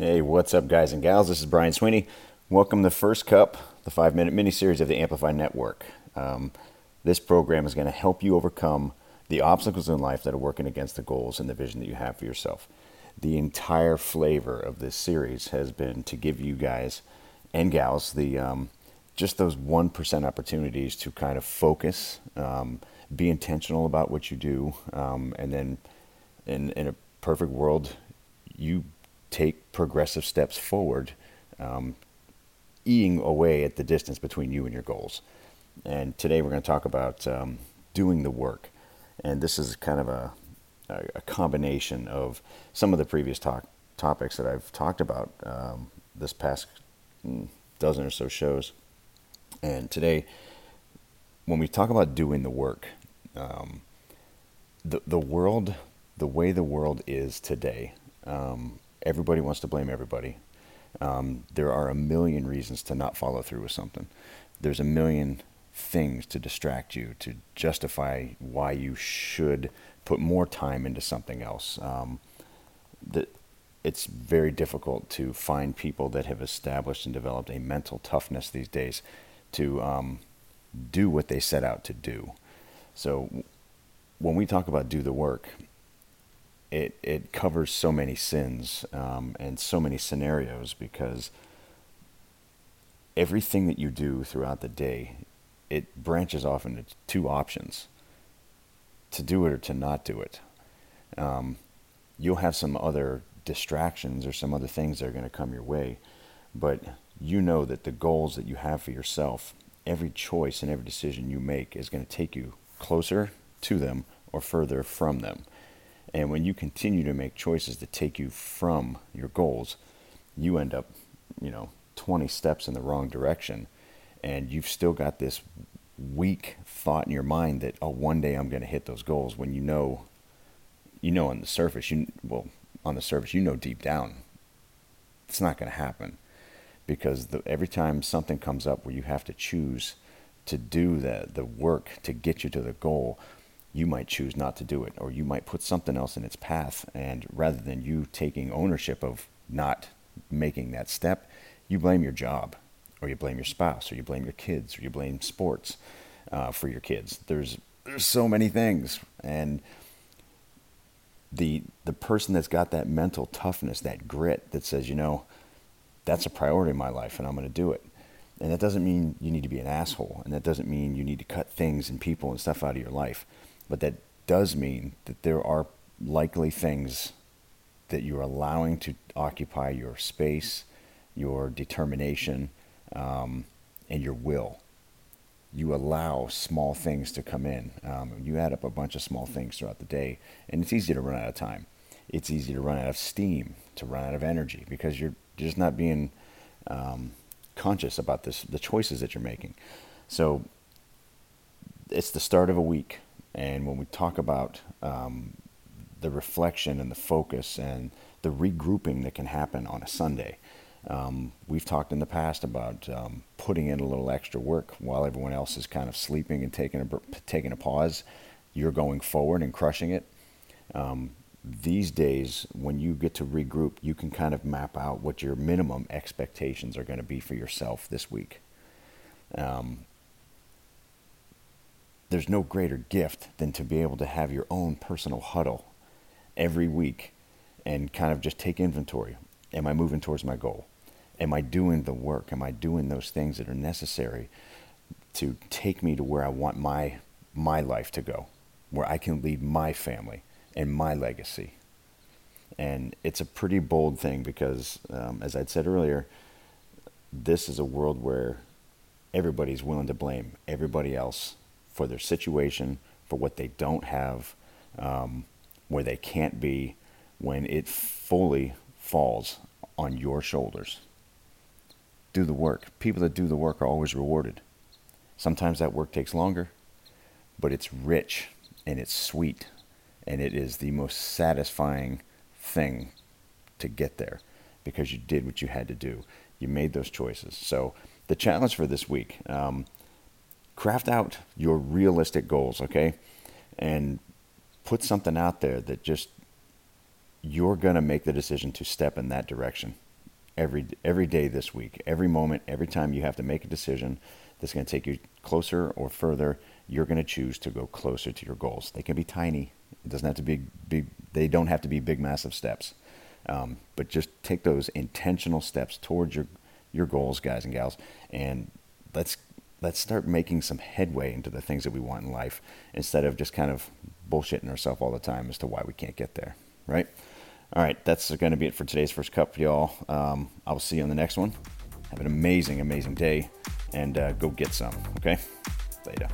Hey, what's up, guys and gals? This is Brian Sweeney. Welcome to First Cup, the five minute mini series of the Amplify Network. Um, this program is going to help you overcome the obstacles in life that are working against the goals and the vision that you have for yourself. The entire flavor of this series has been to give you guys and gals the um, just those one percent opportunities to kind of focus, um, be intentional about what you do, um, and then in in a perfect world, you take progressive steps forward, um, eating away at the distance between you and your goals. And today we're going to talk about um, doing the work. And this is kind of a, a, combination of some of the previous talk, topics that I've talked about um, this past mm, dozen or so shows. And today, when we talk about doing the work, um, the, the world, the way the world is today, um, everybody wants to blame everybody. Um, there are a million reasons to not follow through with something. There's a million things to distract you to justify why you should put more time into something else. Um, it's very difficult to find people that have established and developed a mental toughness these days to um, do what they set out to do. So when we talk about do the work, it it covers so many sins um, and so many scenarios because everything that you do throughout the day it branches off into two options to do it or to not do it. Um, you'll have some other distractions or some other things that are going to come your way but you know that the goals that you have for yourself every choice and every decision you make is going to take you closer to them or further from them and when you continue to make choices that take you from your goals, you end up, you know, 20 steps in the wrong direction. And you've still got this weak thought in your mind that, oh, one day I'm going to hit those goals when you know, you know, on the surface, you, well, on the surface, you know deep down, it's not going to happen. Because the, every time something comes up where you have to choose to do the, the work to get you to the goal, you might choose not to do it, or you might put something else in its path. And rather than you taking ownership of not making that step, you blame your job, or you blame your spouse, or you blame your kids, or you blame sports uh, for your kids. There's there's so many things, and the the person that's got that mental toughness, that grit, that says, you know, that's a priority in my life, and I'm going to do it. And that doesn't mean you need to be an asshole, and that doesn't mean you need to cut things and people and stuff out of your life but that does mean that there are likely things that you're allowing to occupy your space, your determination, um, and your will. You allow small things to come in. Um, you add up a bunch of small things throughout the day, and it's easy to run out of time. It's easy to run out of steam, to run out of energy, because you're just not being um, conscious about this, the choices that you're making. So it's the start of a week. And when we talk about um, the reflection and the focus and the regrouping that can happen on a Sunday, um, we've talked in the past about um, putting in a little extra work while everyone else is kind of sleeping and taking a taking a pause. You're going forward and crushing it. Um, these days, when you get to regroup, you can kind of map out what your minimum expectations are going to be for yourself this week. Um, there's no greater gift than to be able to have your own personal huddle every week and kind of just take inventory. Am I moving towards my goal? Am I doing the work? Am I doing those things that are necessary to take me to where I want my my life to go, where I can leave my family and my legacy? And it's a pretty bold thing because, um, as I'd said earlier, this is a world where everybody's willing to blame everybody else for their situation, for what they don't have, um, where they can't be, when it fully falls on your shoulders. Do the work. People that do the work are always rewarded. Sometimes that work takes longer, but it's rich and it's sweet, and it is the most satisfying thing to get there because you did what you had to do. You made those choices. So, the challenge for this week um, craft out your realistic goals, okay? And put something out there that just you're going to make the decision to step in that direction. every every day this week, every moment, every time you have to make a decision that's going to take you closer or further, you're going to choose to go closer to your goals. They can be tiny. It doesn't have to be big. They don't have to be big, massive steps. Um, but just take those intentional steps towards your your goals, guys and gals, and let's let's start making some headway into the things that we want in life instead of just kind of bullshitting ourselves all the time as to why we can't get there. Right? All right, that's going to be it for today's first cup, y'all. Um, I will see you on the next one. Have an amazing, amazing day, and uh, go get some. Okay, later.